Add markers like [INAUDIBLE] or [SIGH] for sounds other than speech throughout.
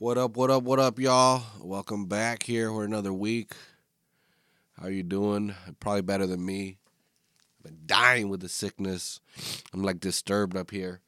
What up, what up, what up, y'all? Welcome back here for another week. How you doing? Probably better than me. I've been dying with the sickness. I'm like disturbed up here.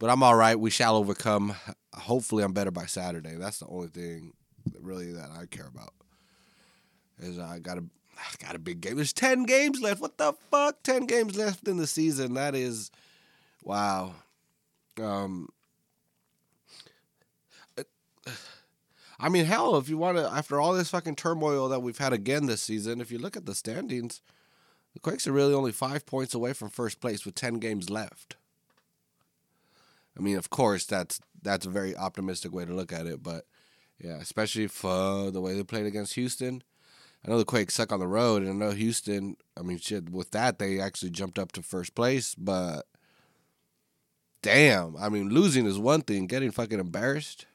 But I'm all right. We shall overcome. Hopefully I'm better by Saturday. That's the only thing really that I care about. Is I got a I got a big game. There's 10 games left. What the fuck? 10 games left in the season. That is wow. Um [SIGHS] I mean, hell, if you want to, after all this fucking turmoil that we've had again this season, if you look at the standings, the Quakes are really only five points away from first place with ten games left. I mean, of course, that's that's a very optimistic way to look at it, but yeah, especially for the way they played against Houston. I know the Quakes suck on the road, and I know Houston. I mean, shit. With that, they actually jumped up to first place, but damn, I mean, losing is one thing. Getting fucking embarrassed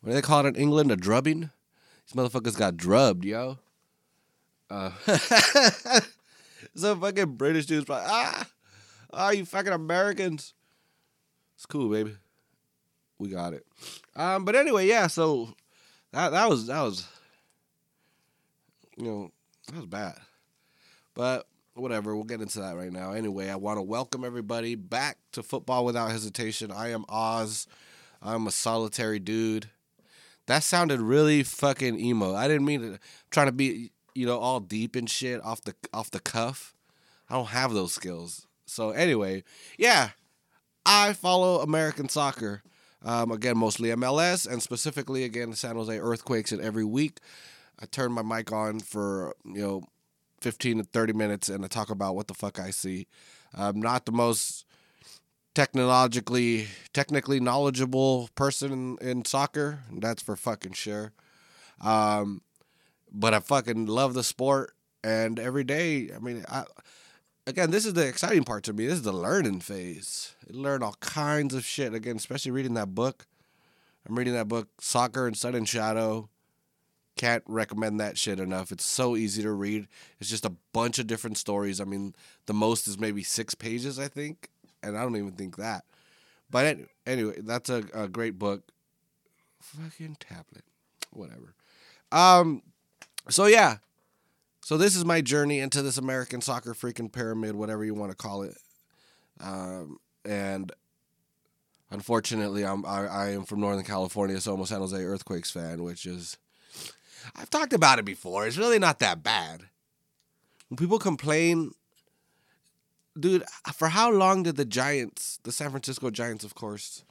what do they call it in England? A drubbing? These motherfuckers got drubbed, yo. Uh, [LAUGHS] some fucking British dude's like, ah, ah, you fucking Americans. It's cool, baby. We got it. Um, but anyway, yeah. So that that was that was, you know, that was bad. But whatever, we'll get into that right now. Anyway, I want to welcome everybody back to Football Without Hesitation. I am Oz. I'm a solitary dude. That sounded really fucking emo. I didn't mean to trying to be, you know, all deep and shit off the off the cuff. I don't have those skills. So anyway, yeah, I follow American soccer. Um, again, mostly MLS and specifically again San Jose Earthquakes. And every week, I turn my mic on for you know, fifteen to thirty minutes, and I talk about what the fuck I see. I'm not the most technologically technically knowledgeable person in, in soccer. That's for fucking sure. Um, but I fucking love the sport, and every day, I mean, I again, this is the exciting part to me. This is the learning phase. I learn all kinds of shit again, especially reading that book. I'm reading that book, Soccer in Sun and Shadow. Can't recommend that shit enough. It's so easy to read. It's just a bunch of different stories. I mean, the most is maybe six pages, I think and I don't even think that. But anyway, that's a, a great book. Fucking tablet, whatever. Um, so yeah, so this is my journey into this American soccer freaking pyramid, whatever you want to call it. Um, and unfortunately, I'm I, I am from Northern California, so I'm a San Jose Earthquakes fan, which is I've talked about it before. It's really not that bad. When people complain dude, uh, for how long did the Giants, the San Francisco Giants, of course,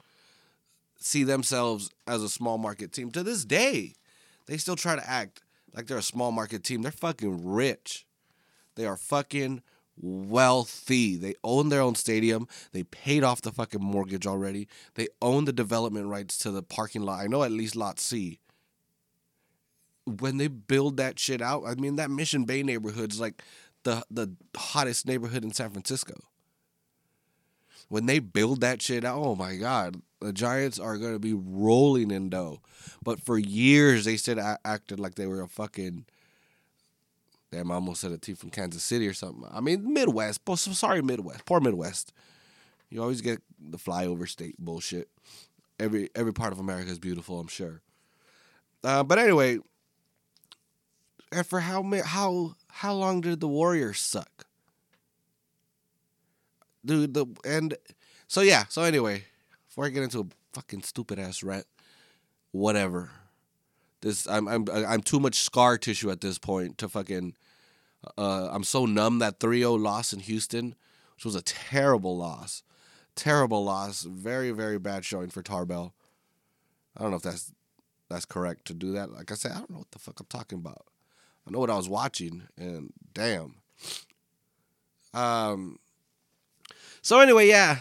see themselves as a small market team? To this day, they still try to act like they're a small market team. They're fucking rich. They are fucking wealthy. They own their own stadium. They paid off the fucking mortgage already. They own the development rights to the parking lot. I know at least lot C. When they build that shit out, I mean that Mission Bay neighborhood's like the the hottest neighborhood in San Francisco. When they build that shit out, oh my god, the Giants are going to be rolling in dough. But for years they said acted like they were a fucking damn. I almost said a team from Kansas City or something. I mean Midwest. Sorry Midwest. Poor Midwest. You always get the flyover state bullshit. Every every part of America is beautiful, I'm sure. Uh, but anyway, and for how how how long did the Warriors suck? Dude, the and so yeah, so anyway, before I get into a fucking stupid ass rant, whatever. This I'm I'm I'm too much scar tissue at this point to fucking uh I'm so numb that 3-0 loss in Houston, which was a terrible loss. Terrible loss, very very bad showing for Tarbell. I don't know if that's that's correct to do that. Like I said, I don't know what the fuck I'm talking about. I know what I was watching, and damn. Um. So anyway, yeah.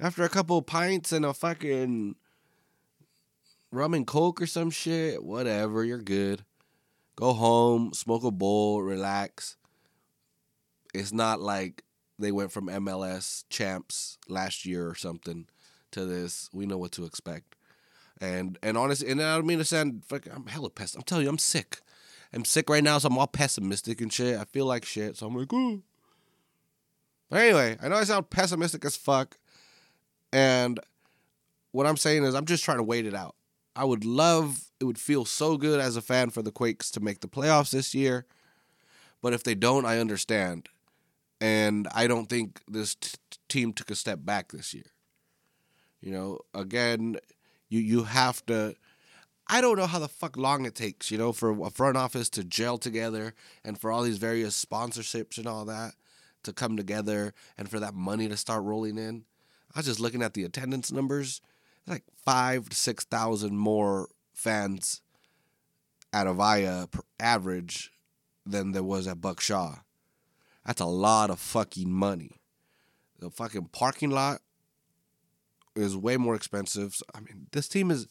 After a couple pints and a fucking rum and coke or some shit, whatever, you're good. Go home, smoke a bowl, relax. It's not like they went from MLS champs last year or something to this. We know what to expect. And and honestly, and I don't mean to sound fucking I'm hella pissed. I'm telling you, I'm sick. I'm sick right now, so I'm all pessimistic and shit. I feel like shit, so I'm like, ooh. But anyway, I know I sound pessimistic as fuck, and what I'm saying is I'm just trying to wait it out. I would love. It would feel so good as a fan for the Quakes to make the playoffs this year. But if they don't, I understand. And I don't think this t- team took a step back this year. You know, again, you you have to. I don't know how the fuck long it takes, you know, for a front office to gel together and for all these various sponsorships and all that to come together and for that money to start rolling in. I was just looking at the attendance numbers, like five to six thousand more fans at Avaya average than there was at Buck Shaw. That's a lot of fucking money. The fucking parking lot is way more expensive. So, I mean, this team is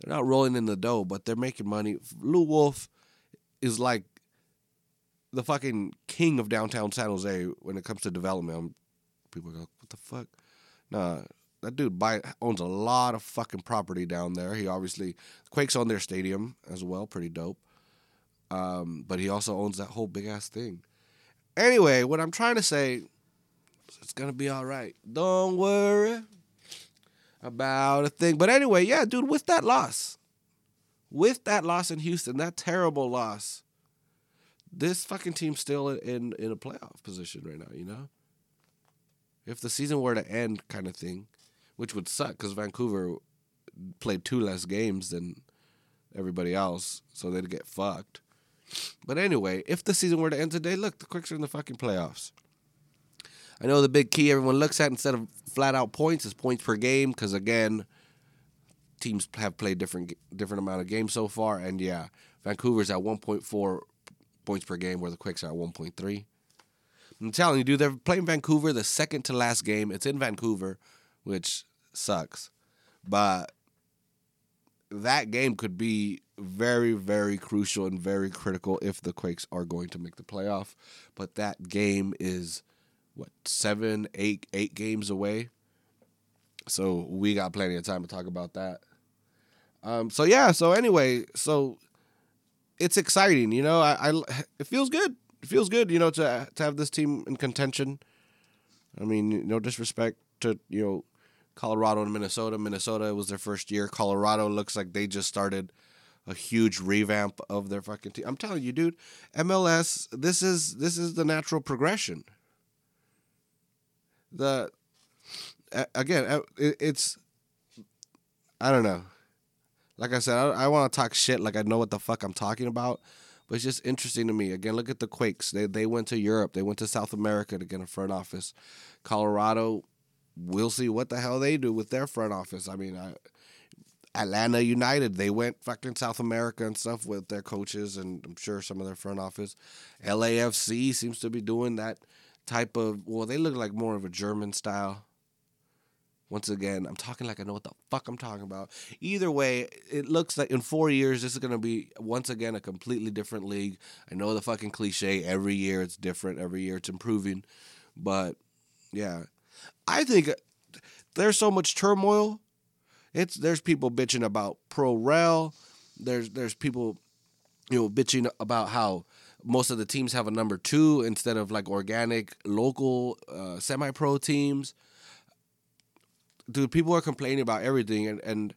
they're not rolling in the dough, but they're making money. Lew Wolff is like the fucking king of downtown San Jose when it comes to development. People go, what the fuck? Nah, that dude buy, owns a lot of fucking property down there. He obviously Quakes on their stadium as well, pretty dope. Um, but he also owns that whole big ass thing. Anyway, what I'm trying to say, it's gonna be all right. Don't worry about a thing. But anyway, yeah, dude, with that loss, with that loss in Houston, that terrible loss, this fucking team's still in in a playoff position right now. You know, if the season were to end, kind of thing, which would suck because Vancouver played two less games than everybody else, so they'd get fucked. But anyway, if the season were to end today, look, the Quakes are in the fucking playoffs. I know the big key everyone looks at instead of flat out points is points per game because again, teams have played different different amount of games so far, and yeah, Vancouver's at 1.4 points per game, where the Quakes are at 1.3. I'm telling you, dude, they're playing Vancouver the second to last game. It's in Vancouver, which sucks, but that game could be very, very crucial and very critical if the Quakes are going to make the playoff. But that game is what seven, eight, eight games away. So we got plenty of time to talk about that. Um, so yeah. So anyway, so it's exciting. You know, I, I it feels good. It feels good. You know, to to have this team in contention. I mean, no disrespect to you know Colorado and Minnesota. Minnesota was their first year. Colorado looks like they just started a huge revamp of their fucking team. I'm telling you, dude, MLS. This is this is the natural progression. The again, it's I don't know. Like I said, I, I want to talk shit like I know what the fuck I'm talking about, but it's just interesting to me. Again, look at the Quakes. They they went to Europe. They went to South America to get a front office. Colorado, we'll see what the hell they do with their front office. I mean, I, Atlanta United, they went fucking South America and stuff with their coaches, and I'm sure some of their front office. LAFC seems to be doing that type of. Well, they look like more of a German style. Once again, I'm talking like I know what the fuck I'm talking about. Either way, it looks like in four years, this is going to be once again a completely different league. I know the fucking cliche. Every year it's different. Every year it's improving. But yeah, I think uh, there's so much turmoil. It's there's people bitching about pro rel. There's there's people, you know, bitching about how most of the teams have a number two instead of like organic local uh, semi pro teams. Dude, people are complaining about everything, and and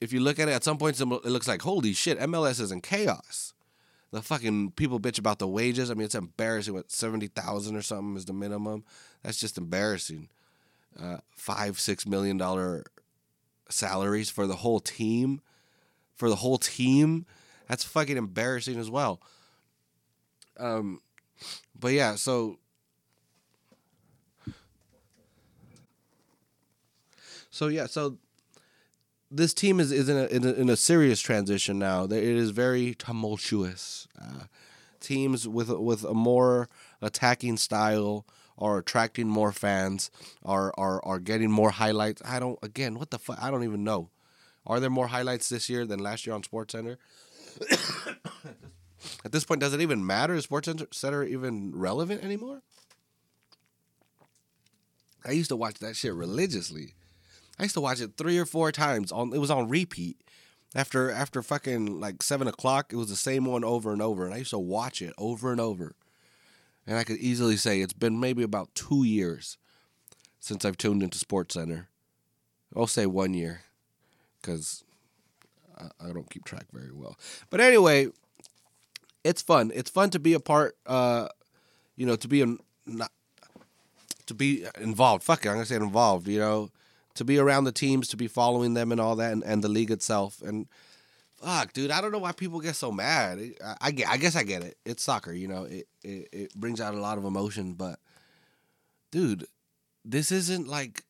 if you look at it, at some points it looks like holy shit, MLS is in chaos. The fucking people bitch about the wages. I mean, it's embarrassing. What seventy thousand or something is the minimum. That's just embarrassing. Uh, five six million dollar salaries for the whole team. For the whole team, that's fucking embarrassing as well. Um, but yeah, so so yeah, so this team is, is in, a, in a, in a serious transition now. It is very tumultuous. Uh, teams with with a more attacking style are attracting more fans. Are are are getting more highlights. I don't. Again, what the fuck? I don't even know. Are there more highlights this year than last year on Sports Center? [COUGHS] [COUGHS] At this point, does it even matter? Is Sports Center even relevant anymore? I used to watch that shit religiously. I used to watch it three or four times on. It was on repeat. After after fucking like seven o'clock, it was the same one over and over, and I used to watch it over and over. And I could easily say it's been maybe about two years since I've tuned into Sports Center. I'll say one year, because I, I don't keep track very well. But anyway, it's fun. It's fun to be a part. Uh, you know, to be a not to be involved. Fuck it, I'm gonna say involved. You know, to be around the teams, to be following them and all that, and, and the league itself. And fuck, dude, I don't know why people get so mad. I, I, I guess I get it. It's soccer, you know. It, it it brings out a lot of emotion, but dude, this isn't like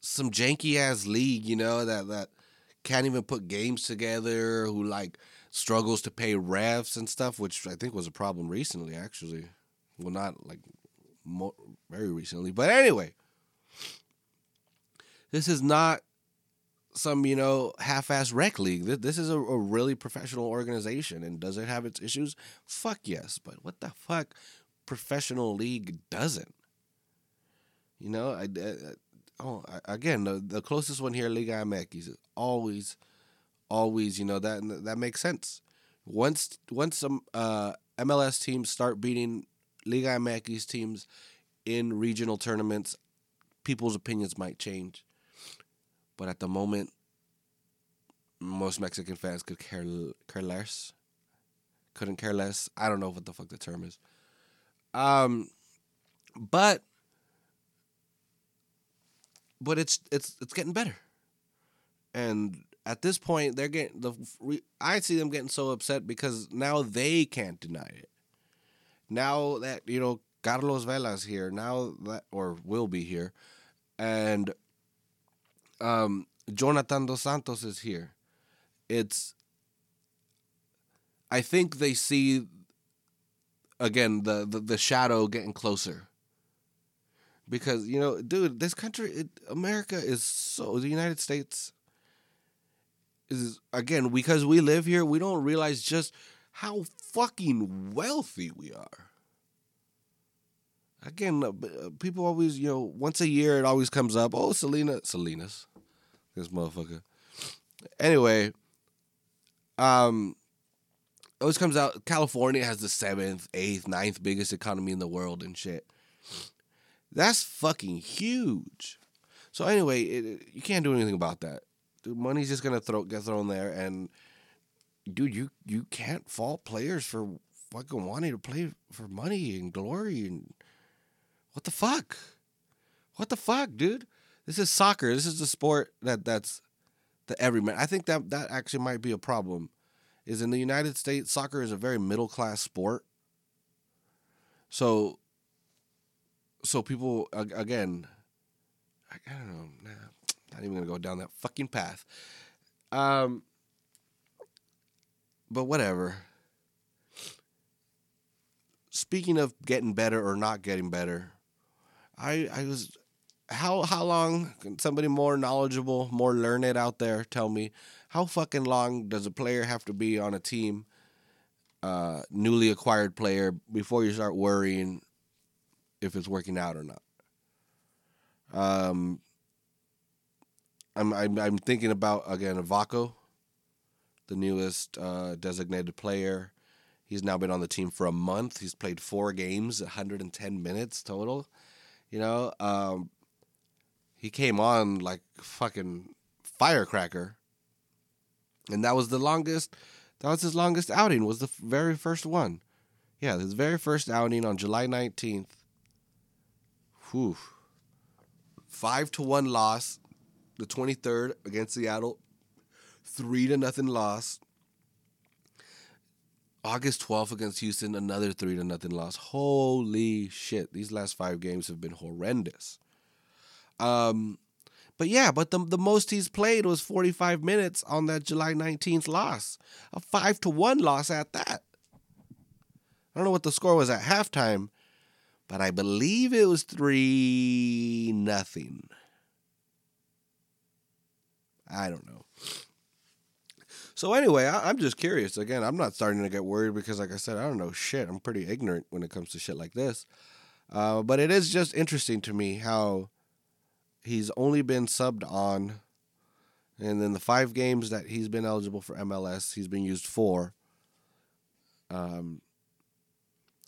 some janky ass league, you know, that that can't even put games together, who like struggles to pay refs and stuff, which I think was a problem recently, actually. Well, not like more, very recently, but anyway, this is not some you know half-ass rec league. This is a, a, really professional organization, and does it have its issues? Fuck yes, but what the fuck, professional league doesn't. You know, I, I oh again the, the closest one here, Liga MX, is always, always you know that that makes sense. Once once some uh, MLS teams start beating Liga MX teams in regional tournaments, people's opinions might change. But at the moment, most Mexican fans could care care less. Couldn't care less. I don't know what the fuck the term is. Um, but but it's it's it's getting better. And at this point, they're getting the. I see them getting so upset because now they can't deny it. Now that you know Carlos Vela's here, now that or will be here, and um, Jonathan dos Santos is here. It's. I think they see. Again, the the, the shadow getting closer because you know, dude, this country, it, America is so the United States is again because we live here, we don't realize just how fucking wealthy we are. Again, uh, uh, people always, you know, once a year it always comes up. Oh, Selena, Selena's, this motherfucker. Anyway, um, it always comes out. California has the seventh, eighth, ninth biggest economy in the world and shit. That's fucking huge. So anyway, it, you can't do anything about that. Dude, money's just gonna throw get thrown there, and dude, you you can't fault players for fucking wanting to play for money and glory and what the fuck? What the fuck, dude? This is soccer. This is the sport that that's the everyman. I think that that actually might be a problem. Is in the United States, soccer is a very middle class sport. So so people again, I, I don't know, nah, not even gonna go down that fucking path. Um, but whatever. Speaking of getting better or not getting better, I I was how how long can somebody more knowledgeable, more learned out there tell me how fucking long does a player have to be on a team, uh, newly acquired player, before you start worrying if it's working out or not. Um, I'm I'm, I'm thinking about again Vako, the newest uh, designated player. He's now been on the team for a month. He's played four games, 110 minutes total. You know, um, he came on like fucking firecracker, and that was the longest. That was his longest outing. Was the very first one. Yeah, his very first outing on July 19th Whew. Five to one loss, the 23rd against Seattle. Three to nothing loss. August 12th against Houston, another three to nothing loss. Holy shit. These last five games have been horrendous. Um, but yeah, but the the most he's played was 45 minutes on that July 19th loss. A five to one loss at that. I don't know what the score was at halftime, but I believe it was three nothing. I don't know. So anyway, I, am just curious. Again, I'm not starting to get worried because, like I said, I don't know shit. I'm pretty ignorant when it comes to shit like this. Uh, but it is just interesting to me how he's only been subbed on, and then the five games that he's been eligible for MLS, he's been used for. Um,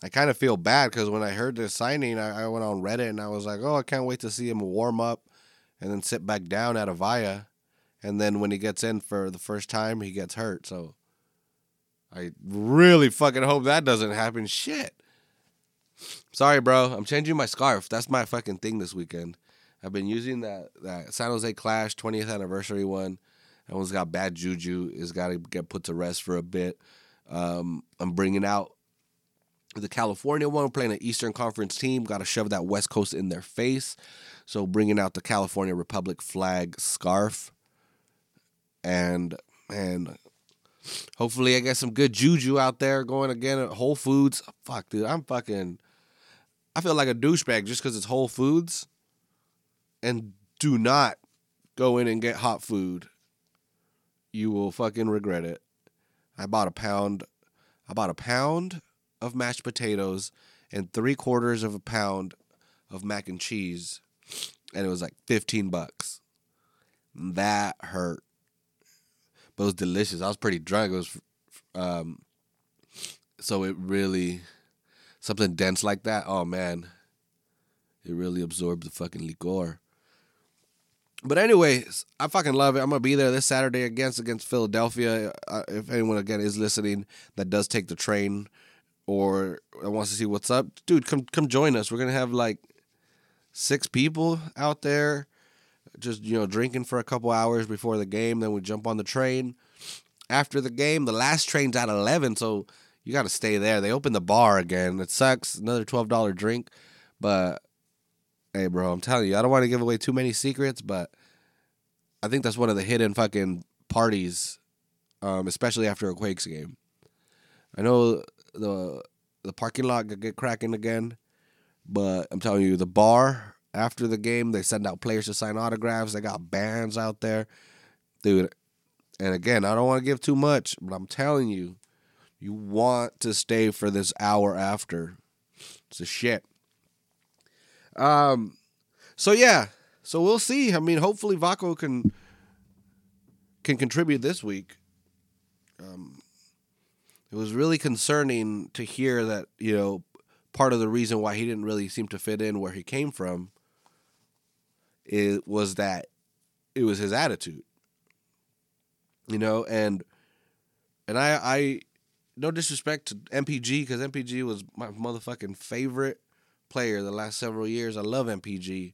I kind of feel bad because when I heard this signing, I, I, went on Reddit and I was like, oh, I can't wait to see him warm up and then sit back down at Avaya and then when he gets in for the first time, he gets hurt. So I really fucking hope that doesn't happen. Shit. Sorry, bro. I'm changing my scarf. That's my fucking thing this weekend. I've been using that that San Jose Clash 20th anniversary one. That one's got bad juju. It's got to get put to rest for a bit. Um, I'm bringing out the California one. Playing an Eastern Conference team. Got to shove that West Coast in their face. So bringing out the California Republic flag scarf, and and hopefully I get some good juju out there going again at Whole Foods. Fuck, dude, I'm fucking. I feel like a douchebag just because it's Whole Foods. And do not go in and get hot food. You will fucking regret it. I bought a pound. I bought a pound of mashed potatoes and three quarters of a pound of mac and cheese, and it was like fifteen bucks. That hurt, but it was delicious. I was pretty drunk. It was, um, so it really something dense like that. Oh man, it really absorbed the fucking liquor. But anyways, I fucking love it. I'm gonna be there this Saturday against against Philadelphia. Uh, if anyone again is listening that does take the train or wants to see what's up, dude, come come join us. We're gonna have like six people out there, just you know drinking for a couple hours before the game. Then we jump on the train. After the game, the last train's at eleven, so you got to stay there. They open the bar again. It sucks. Another twelve dollar drink, but hey, bro, I'm telling you, I don't want to give away too many secrets, but I think that's one of the hidden fucking parties, um, especially after a Quakes game. I know the the parking lot could get cracking again, but I'm telling you, the bar after the game, they send out players to sign autographs. They got bands out there, dude. And again, I don't want to give too much, but I'm telling you, you want to stay for this hour after. It's a shit. Um, so yeah, so we'll see. I mean, hopefully Vako can can contribute this week. Um, it was really concerning to hear that you know part of the reason why he didn't really seem to fit in where he came from it was that it was his attitude you know and and i i no disrespect to mpg because mpg was my motherfucking favorite player the last several years i love mpg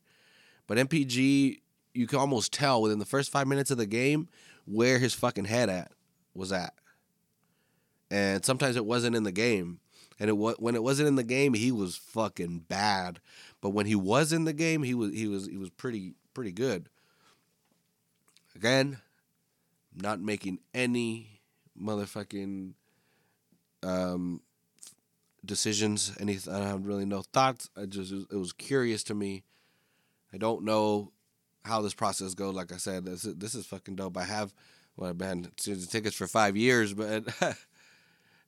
but mpg you can almost tell within the first five minutes of the game where his fucking head at was at and sometimes it wasn't in the game. And it when it wasn't in the game, he was fucking bad. But when he was in the game, he was he was he was pretty pretty good. Again, not making any motherfucking um, decisions. Any I have really no thoughts. I just it was curious to me. I don't know how this process goes. Like I said, this is, this is fucking dope. I have well, I've been tickets for five years, but [LAUGHS]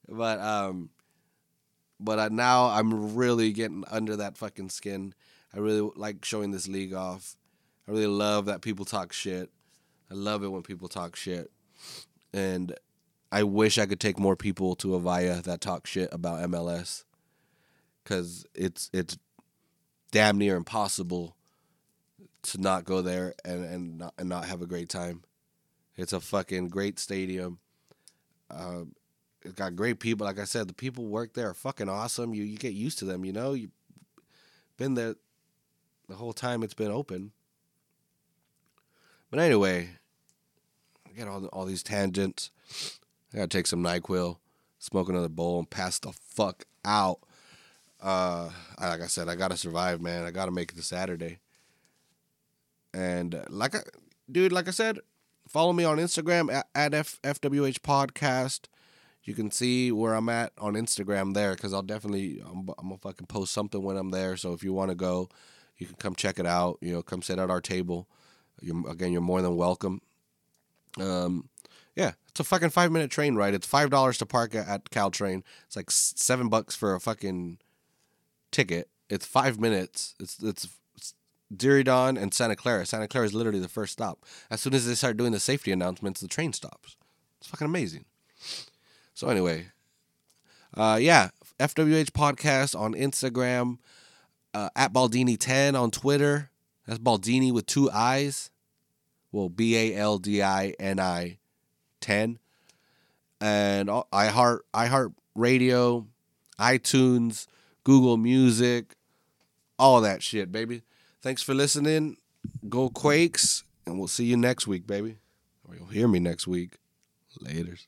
but um, but uh, now I'm really getting under that fucking skin. I really like showing this league off. I really love that people talk shit. I love it when people talk shit, and I wish I could take more people to Avaya that talk shit about MLS, because it's it's damn near impossible to not go there and and not, and not have a great time. It's a fucking great stadium. Uh, it's got great people. Like I said, the people work there are fucking awesome. You you get used to them. You know, you've been there the whole time it's been open. But anyway, I get all all these tangents. I gotta take some Nyquil, smoke another bowl, and pass the fuck out. Uh, like I said, I gotta survive, man. I gotta make it to Saturday. And uh, like I, dude, like I said, follow me on Instagram at, at F, FWH Podcast you can see where I'm at on Instagram there because I'll definitely I'm, I'm, gonna fucking post something when I'm there. So if you want to go, you can come check it out. You know, come sit at our table. You're, again, you're more than welcome. Um, yeah, it's a fucking five minute train ride. It's five dollars to park at, at Caltrain. It's like seven bucks for a fucking ticket. It's five minutes. It's it's, it's Diridon and Santa Clara. Santa Clara is literally the first stop. As soon as they start doing the safety announcements, the train stops. It's fucking amazing. So anyway, uh, yeah, FWH podcast on Instagram, uh, at Baldini10 on Twitter. That's Baldini with two eyes. Well, B A L D I N I 10. And iHeart, iHeart Radio, iTunes, Google Music, all that shit, baby. Thanks for listening. Go Quakes, and we'll see you next week, baby. Or you'll hear me next week. Laters.